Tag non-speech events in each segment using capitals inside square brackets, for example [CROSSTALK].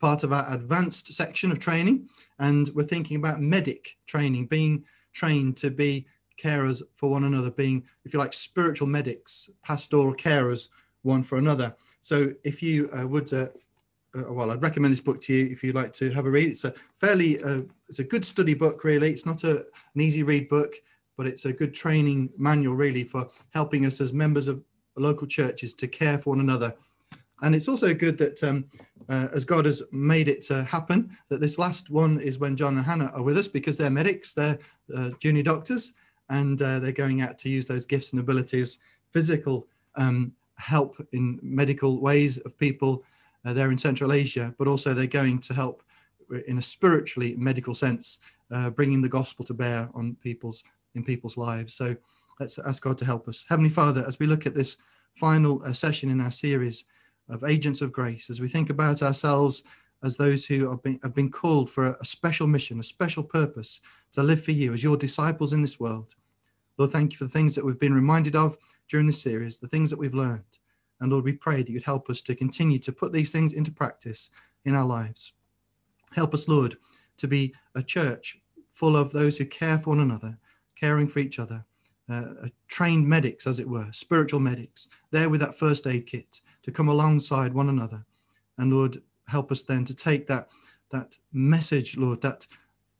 part of our advanced section of training. And we're thinking about medic training, being trained to be carers for one another, being, if you like, spiritual medics, pastoral carers one for another. So if you uh, would, uh, uh, well, I'd recommend this book to you if you'd like to have a read. It's a fairly, uh, it's a good study book, really. It's not a, an easy read book, but it's a good training manual, really, for helping us as members of local churches to care for one another. And it's also good that um, uh, as God has made it uh, happen, that this last one is when John and Hannah are with us because they're medics, they're uh, junior doctors, and uh, they're going out to use those gifts and abilities, physical um, help in medical ways of people uh, there in Central Asia, but also they're going to help in a spiritually medical sense, uh, bringing the gospel to bear on people's in people's lives. So let's ask God to help us. Heavenly Father, as we look at this final session in our series of agents of grace, as we think about ourselves as those who have been, have been called for a, special mission, a special purpose to live for you as your disciples in this world. Lord, thank you for the things that we've been reminded of during this series, the things that we've learned. And Lord, we pray that you'd help us to continue to put these things into practice in our lives. Help us, Lord, to be a church full of those who care for one another, caring for each other, uh, trained medics, as it were, spiritual medics, there with that first aid kit to come alongside one another. And Lord, help us then to take that, that message, Lord, that,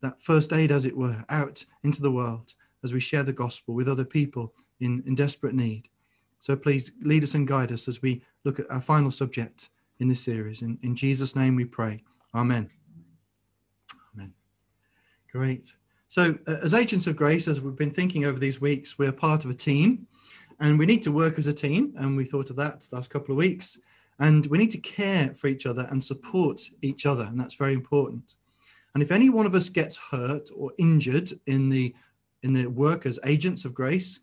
that first aid, as it were, out into the world as we share the gospel with other people in, in desperate need. So please lead us and guide us as we look at our final subject in this series. In, in Jesus' name we pray. Amen. Amen. Great. So, uh, as agents of grace, as we've been thinking over these weeks, we're part of a team and we need to work as a team. And we thought of that the last couple of weeks. And we need to care for each other and support each other. And that's very important. And if any one of us gets hurt or injured in the in the work as agents of grace,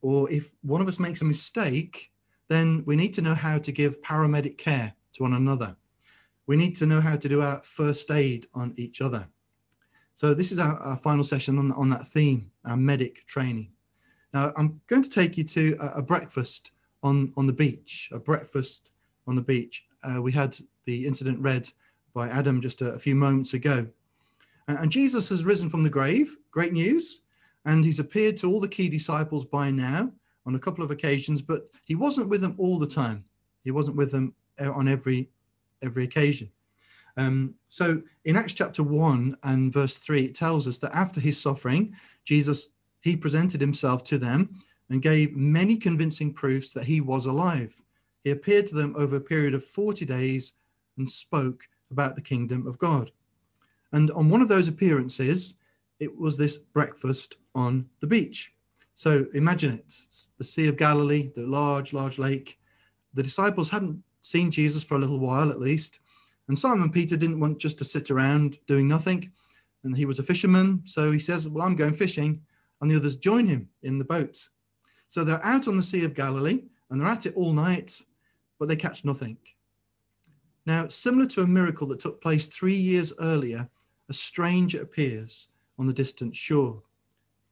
or if one of us makes a mistake, then we need to know how to give paramedic care to one another. We need to know how to do our first aid on each other. So this is our, our final session on, on that theme, our medic training. Now I'm going to take you to a, a breakfast on, on the beach, a breakfast on the beach. Uh, we had the incident read by Adam just a, a few moments ago. And, and Jesus has risen from the grave, great news. And he's appeared to all the key disciples by now on a couple of occasions, but he wasn't with them all the time. He wasn't with them uh, on every every occasion. Um, so in Acts chapter 1 and verse 3, it tells us that after his suffering, Jesus, he presented himself to them and gave many convincing proofs that he was alive. He appeared to them over a period of 40 days and spoke about the kingdom of God. And on one of those appearances, it was this breakfast on the beach. So imagine it the Sea of Galilee, the large, large lake. The disciples hadn't seen Jesus for a little while at least. And Simon Peter didn't want just to sit around doing nothing. And he was a fisherman. So he says, Well, I'm going fishing. And the others join him in the boat. So they're out on the Sea of Galilee and they're at it all night, but they catch nothing. Now, similar to a miracle that took place three years earlier, a stranger appears on the distant shore.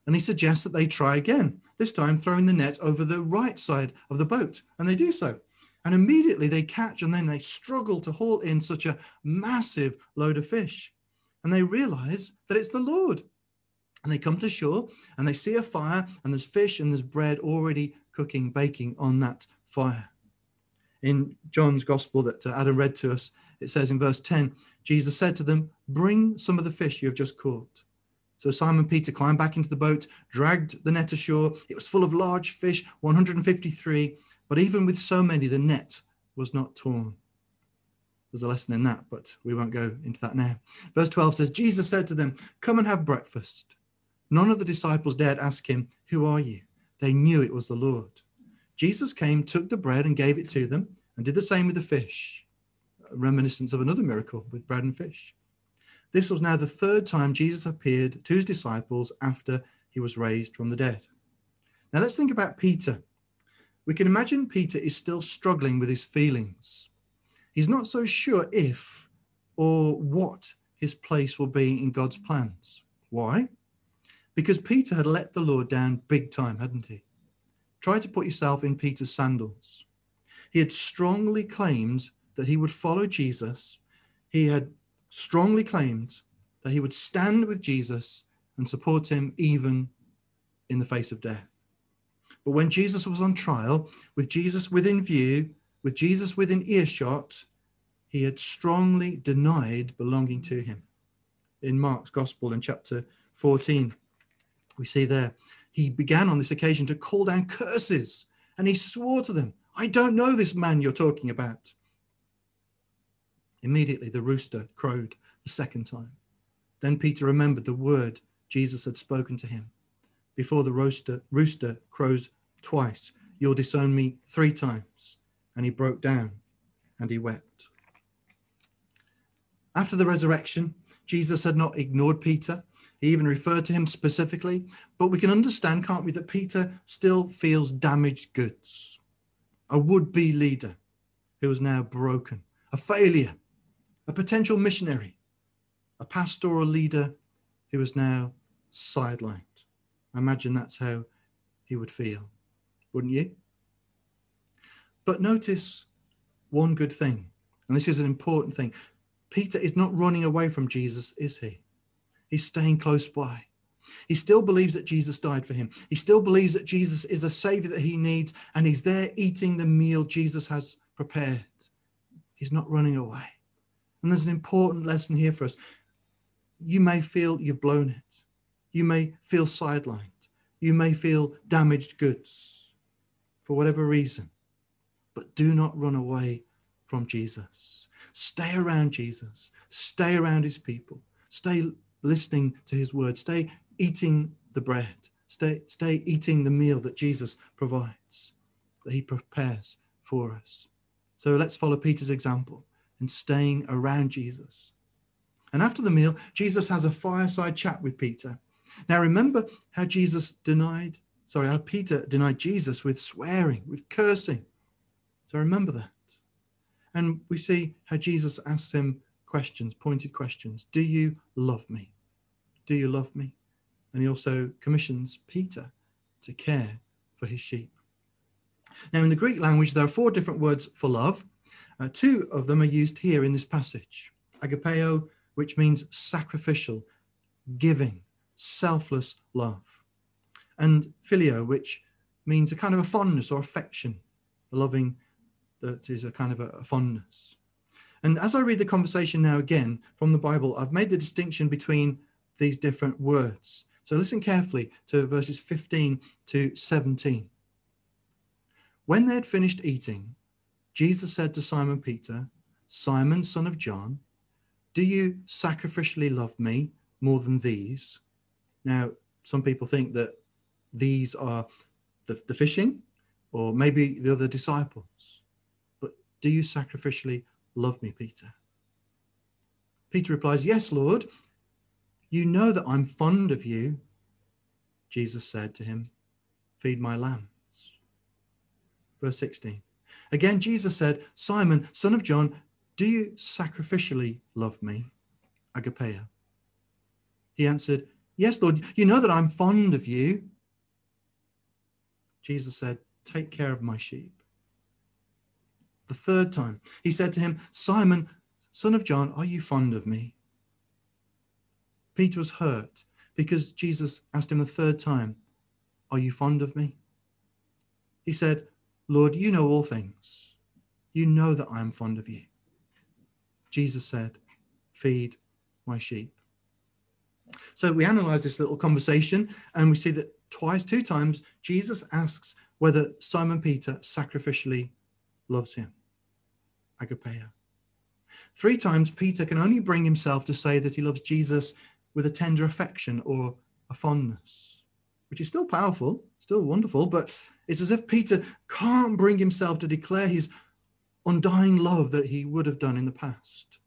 And he suggests that they try again, this time throwing the net over the right side of the boat. And they do so. And immediately they catch and then they struggle to haul in such a massive load of fish. And they realize that it's the Lord. And they come to shore and they see a fire and there's fish and there's bread already cooking, baking on that fire. In John's gospel that uh, Adam read to us, it says in verse 10 Jesus said to them, Bring some of the fish you have just caught. So Simon Peter climbed back into the boat, dragged the net ashore. It was full of large fish, 153. But even with so many, the net was not torn. There's a lesson in that, but we won't go into that now. Verse 12 says, Jesus said to them, Come and have breakfast. None of the disciples dared ask him, Who are you? They knew it was the Lord. Jesus came, took the bread, and gave it to them, and did the same with the fish. A reminiscence of another miracle with bread and fish. This was now the third time Jesus appeared to his disciples after he was raised from the dead. Now let's think about Peter we can imagine Peter is still struggling with his feelings. He's not so sure if or what his place will be in God's plans. Why? Because Peter had let the Lord down big time, hadn't he? Try to put yourself in Peter's sandals. He had strongly claimed that he would follow Jesus. he had strongly claimed that he would stand with Jesus and support him even in the face of death. But when Jesus was on trial, with Jesus within view, with Jesus within earshot, he had strongly denied belonging to him. In Mark's Gospel in chapter 14, we see there, he began on this occasion to call down curses and he swore to them, I don't know this man you're talking about. Immediately the rooster crowed the second time. Then Peter remembered the word Jesus had spoken to him. Before the rooster, rooster crows twice, you'll disown me three times. And he broke down and he wept. After the resurrection, Jesus had not ignored Peter. He even referred to him specifically. But we can understand, can't we, that Peter still feels damaged goods. A would be leader who is now broken, a failure, a potential missionary, a pastoral leader who is now sidelined. I imagine that's how he would feel, wouldn't you? But notice one good thing, and this is an important thing. Peter is not running away from Jesus, is he? He's staying close by. He still believes that Jesus died for him. He still believes that Jesus is the savior that he needs, and he's there eating the meal Jesus has prepared. He's not running away. And there's an important lesson here for us. You may feel you've blown it, you may feel sidelined, you may feel damaged goods for whatever reason, but do not run away from Jesus. Stay around Jesus, stay around his people, stay listening to his word, stay eating the bread, stay, stay eating the meal that Jesus provides, that he prepares for us. So let's follow Peter's example and staying around Jesus. And after the meal, Jesus has a fireside chat with Peter. Now, remember how Jesus denied, sorry, how Peter denied Jesus with swearing, with cursing. So remember that. And we see how Jesus asks him questions, pointed questions. Do you love me? Do you love me? And he also commissions Peter to care for his sheep. Now, in the Greek language, there are four different words for love. Uh, two of them are used here in this passage agapeo, which means sacrificial, giving, selfless love, and phileo, which means a kind of a fondness or affection, a loving that is a kind of a, a fondness. And as I read the conversation now again from the Bible, I've made the distinction between these different words. So listen carefully to verses 15 to 17. When they had finished eating, Jesus said to Simon Peter, Simon, son of John, do you sacrificially love me more than these? Now, some people think that these are the, the fishing or maybe the other disciples. Do you sacrificially love me, Peter? Peter replies, Yes, Lord. You know that I'm fond of you. Jesus said to him, Feed my lambs. Verse 16. Again, Jesus said, Simon, son of John, do you sacrificially love me? Agapeo. He answered, Yes, Lord, you know that I'm fond of you. Jesus said, Take care of my sheep. The third time, he said to him, Simon, son of John, are you fond of me? Peter was hurt because Jesus asked him the third time, Are you fond of me? He said, Lord, you know all things. You know that I am fond of you. Jesus said, Feed my sheep. So we analyze this little conversation and we see that twice, two times, Jesus asks whether Simon Peter sacrificially loves him. Agapeo. Three times, Peter can only bring himself to say that he loves Jesus with a tender affection or a fondness, which is still powerful, still wonderful, but it's as if Peter can't bring himself to declare his undying love that he would have done in the past.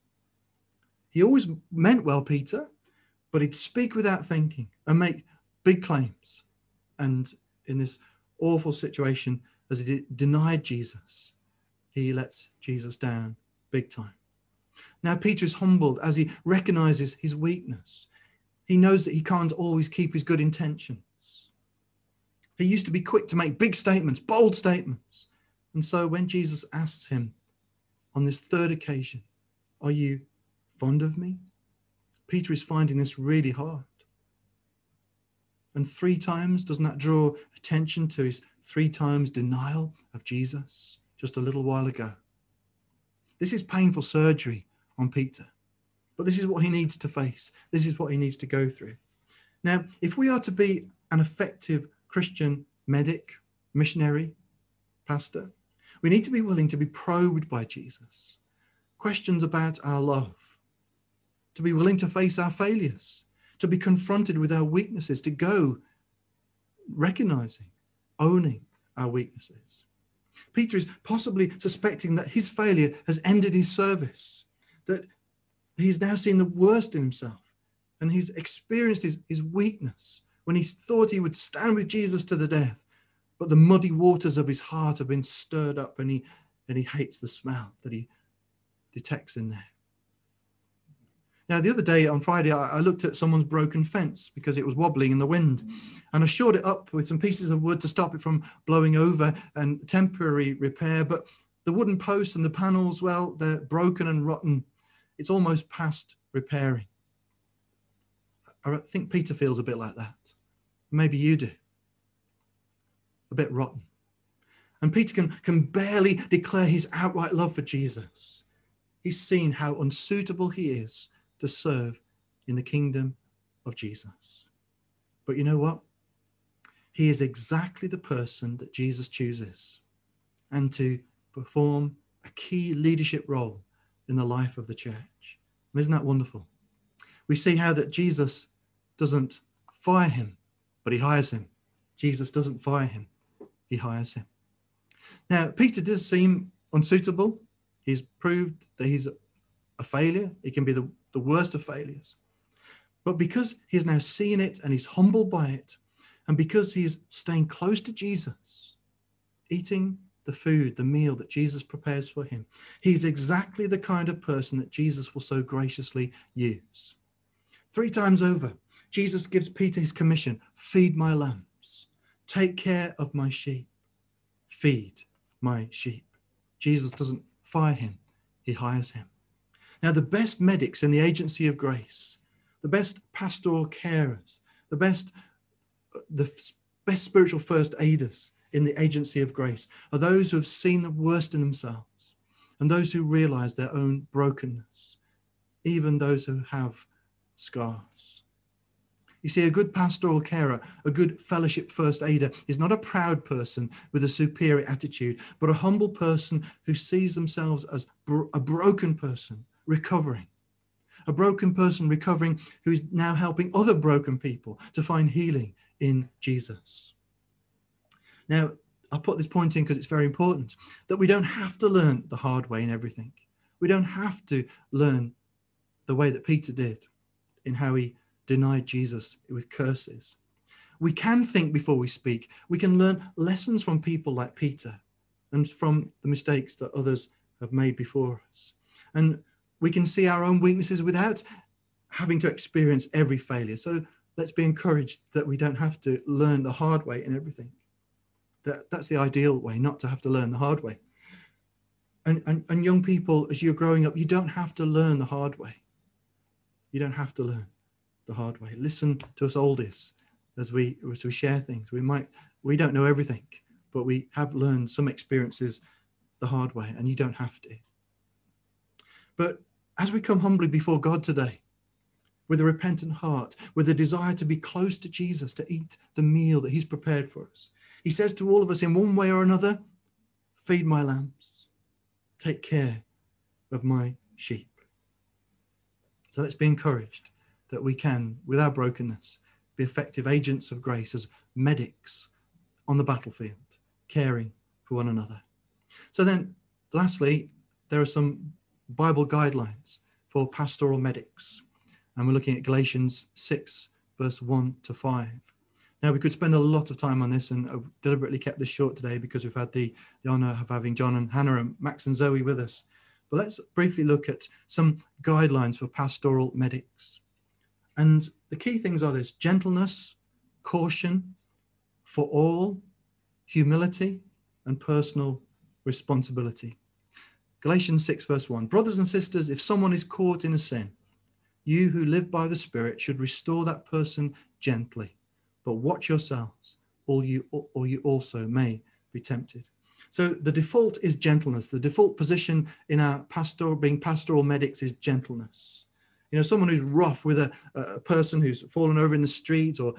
He always meant well, Peter, but he'd speak without thinking and make big claims. And in this awful situation, as he denied Jesus, he lets Jesus down big time. Now, Peter is humbled as he recognizes his weakness. He knows that he can't always keep his good intentions. He used to be quick to make big statements, bold statements. And so when Jesus asks him on this third occasion, Are you fond of me? Peter is finding this really hard. And three times, doesn't that draw attention to his three times denial of Jesus just a little while ago? This is painful surgery on Peter, but this is what he needs to face. This is what he needs to go through. Now, if we are to be an effective Christian medic, missionary, pastor, we need to be willing to be probed by Jesus. Questions about our love, to be willing to face our failures, to be confronted with our weaknesses, to go recognizing, owning our weaknesses. Peter is possibly suspecting that his failure has ended his service, that he's now seen the worst in himself, and he's experienced his, his weakness when he thought he would stand with Jesus to the death. But the muddy waters of his heart have been stirred up, and he, and he hates the smell that he detects in there. Now, the other day on Friday, I, I looked at someone's broken fence because it was wobbling in the wind. And I shored it up with some pieces of wood to stop it from blowing over and temporary repair. But the wooden posts and the panels, well, they're broken and rotten. It's almost past repairing. I think Peter feels a bit like that. Maybe you do. A bit rotten. And Peter can, can barely declare his outright love for Jesus. He's seen how unsuitable he is to serve in the kingdom of Jesus. But you know what? He is exactly the person that Jesus chooses and to perform a key leadership role in the life of the church. And isn't that wonderful? We see how that Jesus doesn't fire him, but he hires him. Jesus doesn't fire him, he hires him. Now, Peter does seem unsuitable. He's proved that he's a failure. He can be the the worst of failures. But because he he's now seen it and he's humbled by it, and because he's staying close to Jesus, eating the food, the meal that Jesus prepares for him, he's exactly the kind of person that Jesus will so graciously use. Three times over, Jesus gives Peter his commission feed my lambs, take care of my sheep, feed my sheep. Jesus doesn't fire him, he hires him. Now, the best medics in the agency of grace, the best pastoral carers, the best, uh, the best spiritual first aiders in the agency of grace are those who have seen the worst in themselves and those who realize their own brokenness, even those who have scars. You see, a good pastoral carer, a good fellowship first aider, is not a proud person with a superior attitude, but a humble person who sees themselves as bro- a broken person recovering. A broken person recovering who is now helping other broken people to find healing in Jesus. Now, I'll put this point in because it's very important that we don't have to learn the hard way in everything. We don't have to learn the way that Peter did in how he denied Jesus with curses. We can think before we speak. We can learn lessons from people like Peter and from the mistakes that others have made before us. And we can see our own weaknesses without having to experience every failure. So let's be encouraged that we don't have to learn the hard way in everything. That, that's the ideal way, not to have to learn the hard way. And, and, and young people, as you're growing up, you don't have to learn the hard way. You don't have to learn the hard way. Listen to us oldies as we, as we share things. We might, we don't know everything, but we have learned some experiences the hard way, and you don't have to. But as we come humbly before God today, with a repentant heart, with a desire to be close to Jesus, to eat the meal that He's prepared for us, He says to all of us in one way or another, Feed my lambs, take care of my sheep. So let's be encouraged that we can, with our brokenness, be effective agents of grace as medics on the battlefield, caring for one another. So then, lastly, there are some Bible guidelines for pastoral medics. And we're looking at Galatians 6, verse 1 to 5. Now, we could spend a lot of time on this, and I've deliberately kept this short today because we've had the, the honor of having John and Hannah and Max and Zoe with us. But let's briefly look at some guidelines for pastoral medics. And the key things are this gentleness, caution for all, humility, and personal responsibility. Galatians 6, verse 1 Brothers and sisters, if someone is caught in a sin, you who live by the Spirit should restore that person gently. But watch yourselves, or you, or you also may be tempted. So the default is gentleness. The default position in our pastoral, being pastoral medics is gentleness. You know, someone who's rough with a, a person who's fallen over in the street or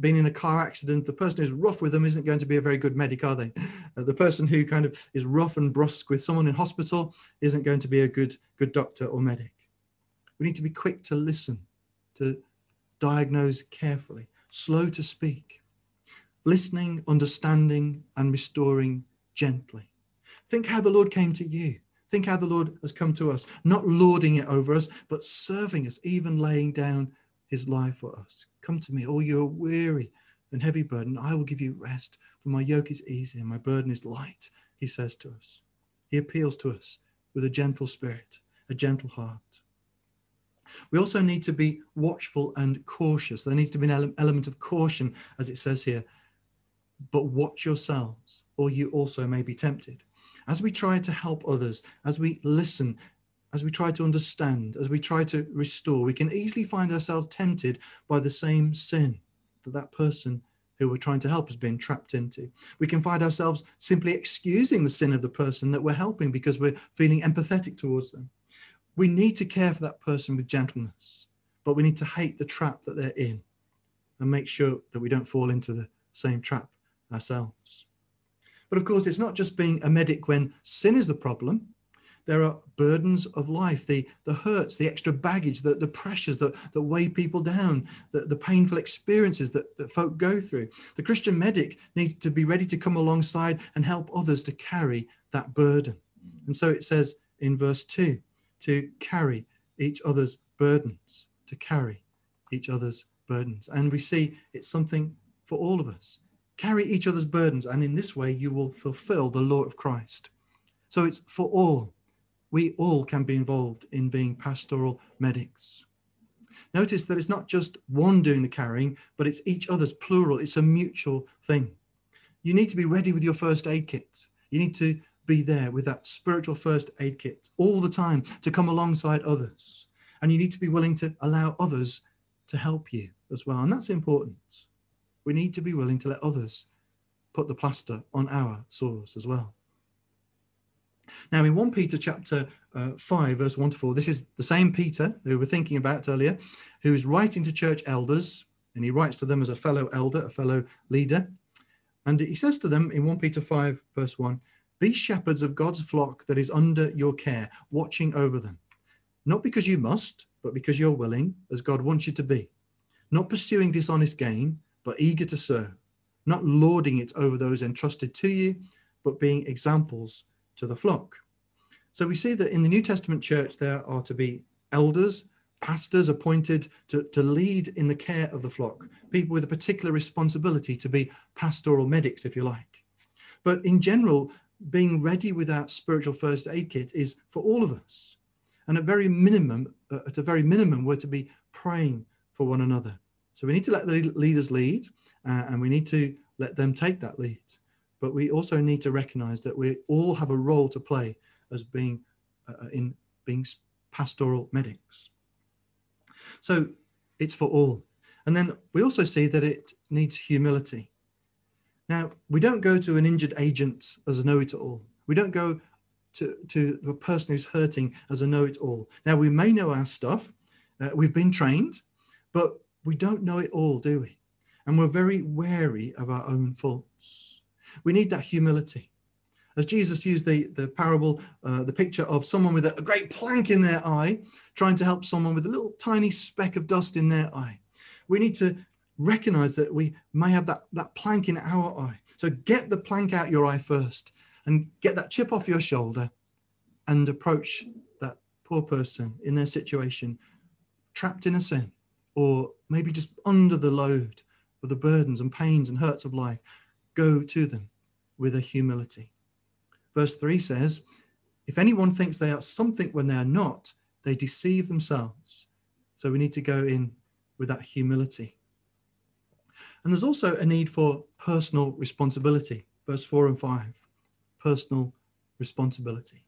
been in a car accident, the person who's rough with them isn't going to be a very good medic, are they? Uh, the person who kind of is rough and brusque with someone in hospital isn't going to be a good good doctor or medic. We need to be quick to listen, to diagnose carefully, slow to speak, listening, understanding, and restoring gently. Think how the Lord came to you. Think how the Lord has come to us, not lording it over us, but serving us, even laying down his life for us. Come to me, all you are weary and heavy burden. I will give you rest, for my yoke is easy and my burden is light, he says to us. He appeals to us with a gentle spirit, a gentle heart. We also need to be watchful and cautious. There needs to be an element of caution, as it says here. But watch yourselves, or you also may be tempted. As we try to help others, as we listen, as we try to understand, as we try to restore, we can easily find ourselves tempted by the same sin that that person who we're trying to help has been trapped into. We can find ourselves simply excusing the sin of the person that we're helping because we're feeling empathetic towards them. We need to care for that person with gentleness, but we need to hate the trap that they're in and make sure that we don't fall into the same trap ourselves. But of course, it's not just being a medic when sin is the problem. There are burdens of life, the, the hurts, the extra baggage, the, the pressures that, that weigh people down, the, the painful experiences that, that folk go through. The Christian medic needs to be ready to come alongside and help others to carry that burden. And so it says in verse 2 to carry each other's burdens, to carry each other's burdens. And we see it's something for all of us. Carry each other's burdens, and in this way you will fulfill the law of Christ. So it's for all. We all can be involved in being pastoral medics. Notice that it's not just one doing the carrying, but it's each other's plural. It's a mutual thing. You need to be ready with your first aid kit. You need to be there with that spiritual first aid kit all the time to come alongside others. And you need to be willing to allow others to help you as well. And that's important. We need to be willing to let others put the plaster on our sores as well. Now, in 1 Peter chapter uh, 5, verse 1 to 4, this is the same Peter who we were thinking about earlier, who is writing to church elders, and he writes to them as a fellow elder, a fellow leader. And he says to them in 1 Peter 5, verse 1 be shepherds of God's flock that is under your care, watching over them. Not because you must, but because you're willing, as God wants you to be. Not pursuing dishonest gain, but eager to serve. Not lording it over those entrusted to you, but being examples to the flock. So we see that in the New Testament church, there are to be elders, pastors appointed to, to lead in the care of the flock, people with a particular responsibility to be pastoral medics, if you like. But in general, being ready with that spiritual first aid kit is for all of us. And at very minimum, uh, at a very minimum, we're to be praying for one another. So we need to let the leaders lead, uh, and we need to let them take that lead. But we also need to recognize that we all have a role to play as being uh, uh in being pastoral medics. So it's for all. And then we also see that it needs humility. Now, we don't go to an injured agent as a know it all. We don't go to, to a person who's hurting as a know it all. Now, we may know our stuff, uh, we've been trained, but we don't know it all, do we? And we're very wary of our own faults. We need that humility. As Jesus used the, the parable, uh, the picture of someone with a, great plank in their eye, trying to help someone with a little tiny speck of dust in their eye. We need to recognize that we may have that, that plank in our eye. So get the plank out your eye first and get that chip off your shoulder and approach that poor person in their situation, trapped in a sin, or maybe just under the load of the burdens and pains and hurts of life. Go to them with a humility. Verse 3 says, If anyone thinks they are something when they are not, they deceive themselves. So we need to go in with that humility. And there's also a need for personal responsibility. Verse 4 and 5 personal responsibility.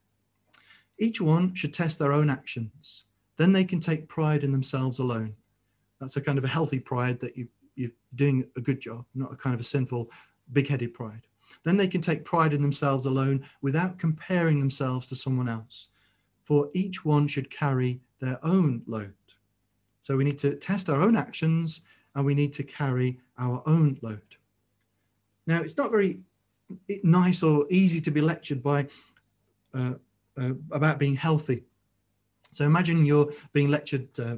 Each one should test their own actions. Then they can take pride in themselves alone. That's a kind of a healthy pride that you, you're doing a good job, not a kind of a sinful, big headed pride. Then they can take pride in themselves alone without comparing themselves to someone else. For each one should carry their own load. So we need to test our own actions and we need to carry our own load. Now, it's not very nice or easy to be lectured by uh, uh, about being healthy. So imagine you're being lectured uh,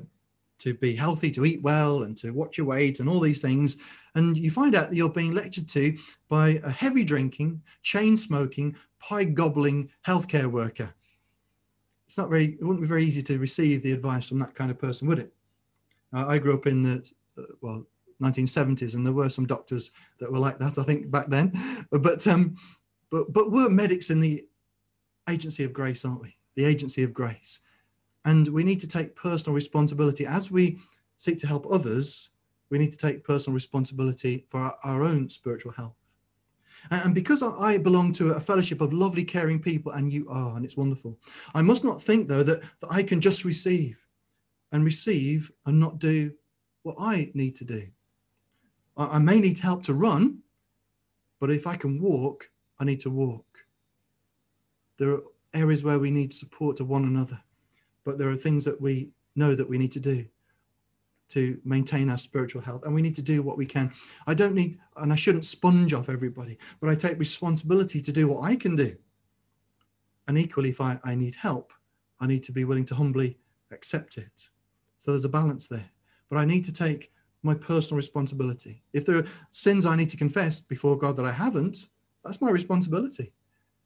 to be healthy, to eat well, and to watch your weight, and all these things, and you find out that you're being lectured to by a heavy drinking, chain smoking, pie gobbling healthcare worker. It's not very. It wouldn't be very easy to receive the advice from that kind of person, would it? I grew up in the uh, well 1970s, and there were some doctors that were like that, I think, back then. [LAUGHS] But um, but but we're medics in the agency of grace, aren't we? The agency of grace, and we need to take personal responsibility as we seek to help others. We need to take personal responsibility for our, our own spiritual health. And because I belong to a fellowship of lovely, caring people, and you are, and it's wonderful, I must not think, though, that, that I can just receive and receive and not do what I need to do. I, may need help to run, but if I can walk, I need to walk. There are areas where we need support to one another, but there are things that we know that we need to do to maintain our spiritual health and we need to do what we can i don't need and i shouldn't sponge off everybody but i take responsibility to do what i can do and equally if i, I need help i need to be willing to humbly accept it so there's a balance there but i need to take my personal responsibility. If there are sins I need to confess before God that I haven't, that's my responsibility.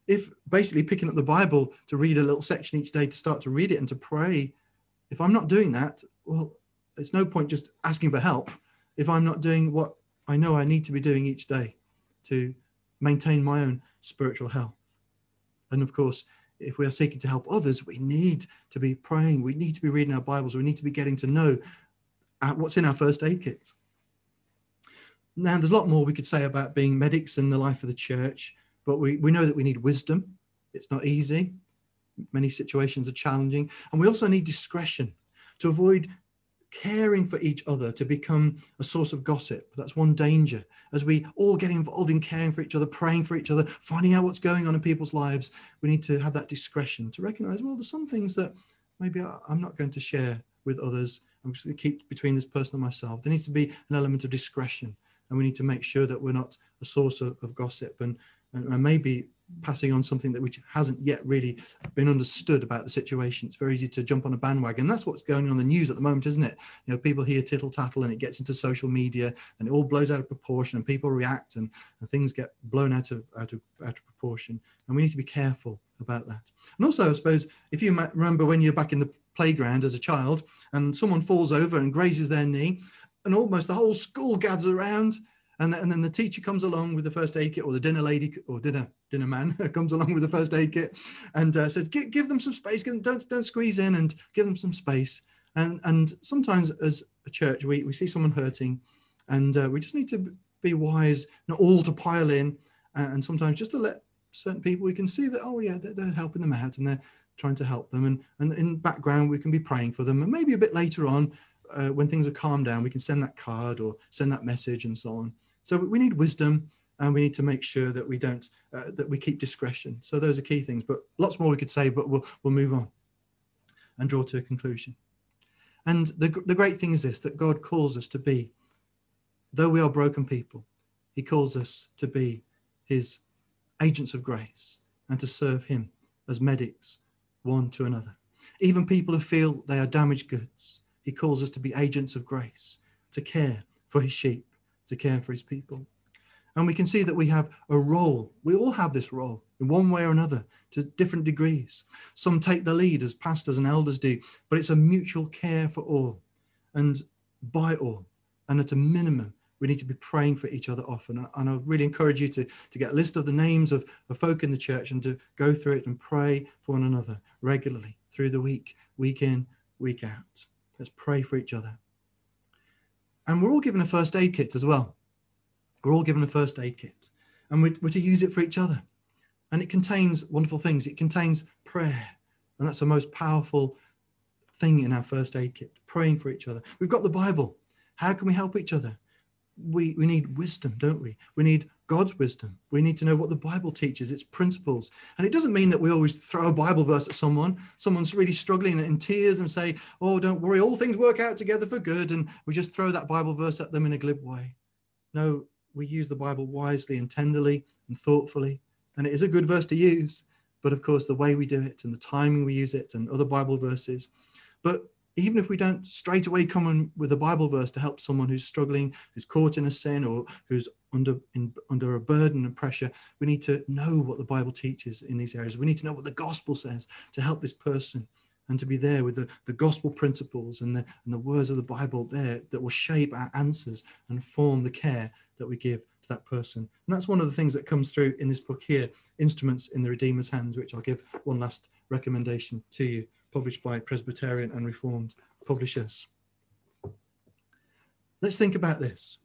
If basically picking up the Bible to read a little section each day to start to read it and to pray, if I'm not doing that, well, it's no point just asking for help if I'm not doing what I know I need to be doing each day to maintain my own spiritual health. And of course, if we are seeking to help others, we need to be praying, we need to be reading our Bibles, we need to be getting to know uh, what's in our first aid kit. Now, there's a lot more we could say about being medics in the life of the church, but we, we know that we need wisdom. It's not easy. Many situations are challenging. And we also need discretion to avoid caring for each other to become a source of gossip. That's one danger. As we all get involved in caring for each other, praying for each other, finding out what's going on in people's lives, we need to have that discretion to recognize, well, there's some things that maybe I'm not going to share with others I'm just going to keep between this person and myself. There needs to be an element of discretion, and we need to make sure that we're not a source of, of gossip and, and, maybe passing on something that which hasn't yet really been understood about the situation. It's very easy to jump on a bandwagon. That's what's going on in the news at the moment, isn't it? You know, people hear tittle tattle and it gets into social media and it all blows out of proportion and people react and, and things get blown out of out of out of proportion. And we need to be careful about that. And also, I suppose, if you remember when you're back in the playground as a child and someone falls over and grazes their knee and almost the whole school gathers around and, and then the teacher comes along with the first aid kit or the dinner lady or dinner dinner man [LAUGHS] comes along with the first aid kit and uh, says give, them some space don't don't squeeze in and give them some space and and sometimes as a church we, we see someone hurting and uh, we just need to be wise not all to pile in and sometimes just to let certain people we can see that oh yeah they're, they're helping them out and they're trying to help them. And, and in background, we can be praying for them. And maybe a bit later on, uh, when things are calmed down, we can send that card or send that message and so on. So we need wisdom and we need to make sure that we don't, uh, that we keep discretion. So those are key things, but lots more we could say, but we'll, we'll move on and draw to a conclusion. And the, the great thing is this, that God calls us to be, though we are broken people, he calls us to be his agents of grace and to serve him as medics one to another. Even people who feel they are damaged goods, he calls us to be agents of grace, to care for his sheep, to care for his people. And we can see that we have a role. We all have this role in one way or another to different degrees. Some take the lead as pastors and elders do, but it's a mutual care for all and by all. And at a minimum, we need to be praying for each other often. And I really encourage you to, to get a list of the names of, of folk in the church and to go through it and pray for one another regularly through the week, week in, week out. Let's pray for each other. And we're all given a first aid kit as well. We're all given a first aid kit and we're, we're to use it for each other. And it contains wonderful things. It contains prayer, And that's the most powerful thing in our first aid kit, praying for each other. We've got the Bible. How can we help each other? We, we need wisdom, don't we? We need God's wisdom. We need to know what the Bible teaches, its principles. And it doesn't mean that we always throw a Bible verse at someone. Someone's really struggling in tears and say, Oh, don't worry, all things work out together for good. And we just throw that Bible verse at them in a glib way. No, we use the Bible wisely and tenderly and thoughtfully. And it is a good verse to use. But of course, the way we do it and the timing we use it and other Bible verses. But even if we don't straight away come in with a Bible verse to help someone who's struggling, who's caught in a sin, or who's under in, under a burden and pressure, we need to know what the Bible teaches in these areas. We need to know what the gospel says to help this person and to be there with the, the gospel principles and the, and the words of the Bible there that will shape our answers and form the care that we give to that person. And that's one of the things that comes through in this book here, Instruments in the Redeemer's Hands, which I'll give one last recommendation to you published by Presbyterian and Reformed publishers. Let's think about this.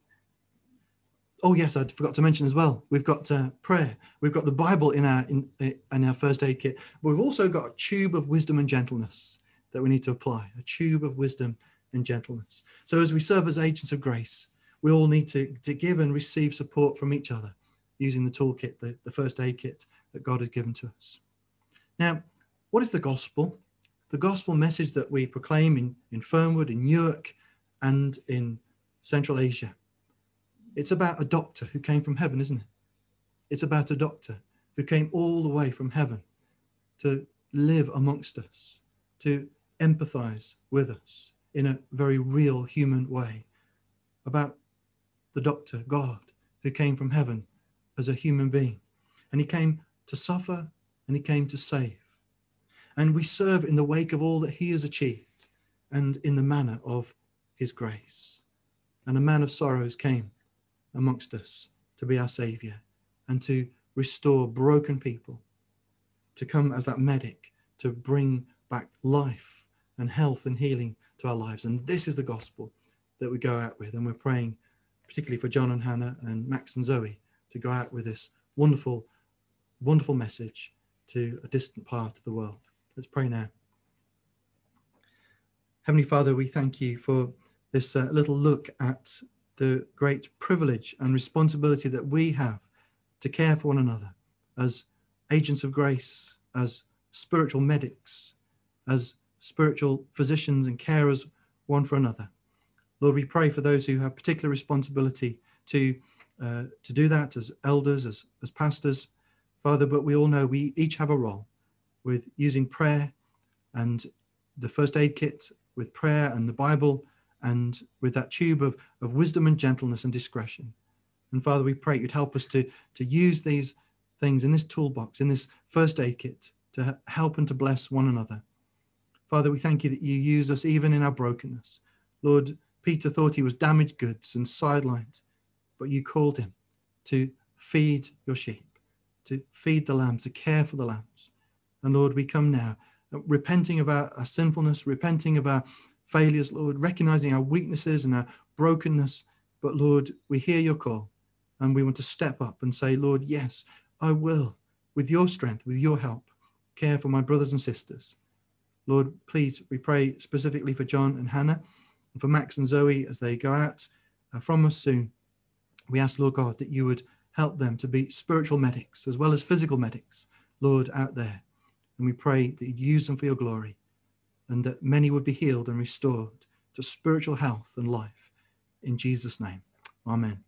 Oh yes, I forgot to mention as well. We've got uh, prayer. We've got the Bible in our in, in our first aid kit. But we've also got a tube of wisdom and gentleness that we need to apply. A tube of wisdom and gentleness. So as we serve as agents of grace, we all need to, to give and receive support from each other using the toolkit, the, the first aid kit that God has given to us. Now, what is the gospel? The gospel message that we proclaim in, in Fernwood, in Newark, and in Central Asia. It's about a doctor who came from heaven, isn't it? It's about a doctor who came all the way from heaven to live amongst us, to empathize with us in a very real human way. About the doctor, God, who came from heaven as a human being. And he came to suffer and he came to save and we serve in the wake of all that he has achieved and in the manner of his grace. And a man of sorrows came amongst us to be our savior and to restore broken people, to come as that medic to bring back life and health and healing to our lives. And this is the gospel that we go out with. And we're praying, particularly for John and Hannah and Max and Zoe, to go out with this wonderful, wonderful message to a distant part of the world. Let's pray now. Heavenly Father, we thank you for this uh, little look at the great privilege and responsibility that we have to care for one another as agents of grace, as spiritual medics, as spiritual physicians and carers one for another. Lord, we pray for those who have particular responsibility to uh, to do that as elders, as, as pastors, Father, but we all know we each have a role with using prayer and the first aid kit with prayer and the Bible and with that tube of, of wisdom and gentleness and discretion. And Father, we pray you'd help us to, to use these things in this toolbox, in this first aid kit, to help and to bless one another. Father, we thank you that you use us even in our brokenness. Lord, Peter thought he was damaged goods and sidelined, but you called him to feed your sheep, to feed the lambs, to care for the lambs. And Lord, we come now, repenting of our, our sinfulness, repenting of our failures, Lord, recognizing our weaknesses and our brokenness. But Lord, we hear your call and we want to step up and say, Lord, yes, I will, with your strength, with your help, care for my brothers and sisters. Lord, please, we pray specifically for John and Hannah and for Max and Zoe as they go out uh, from us soon. We ask, Lord God, that you would help them to be spiritual medics as well as physical medics, Lord, out there. And we pray that you'd use them for your glory and that many would be healed and restored to spiritual health and life. In Jesus' name, amen.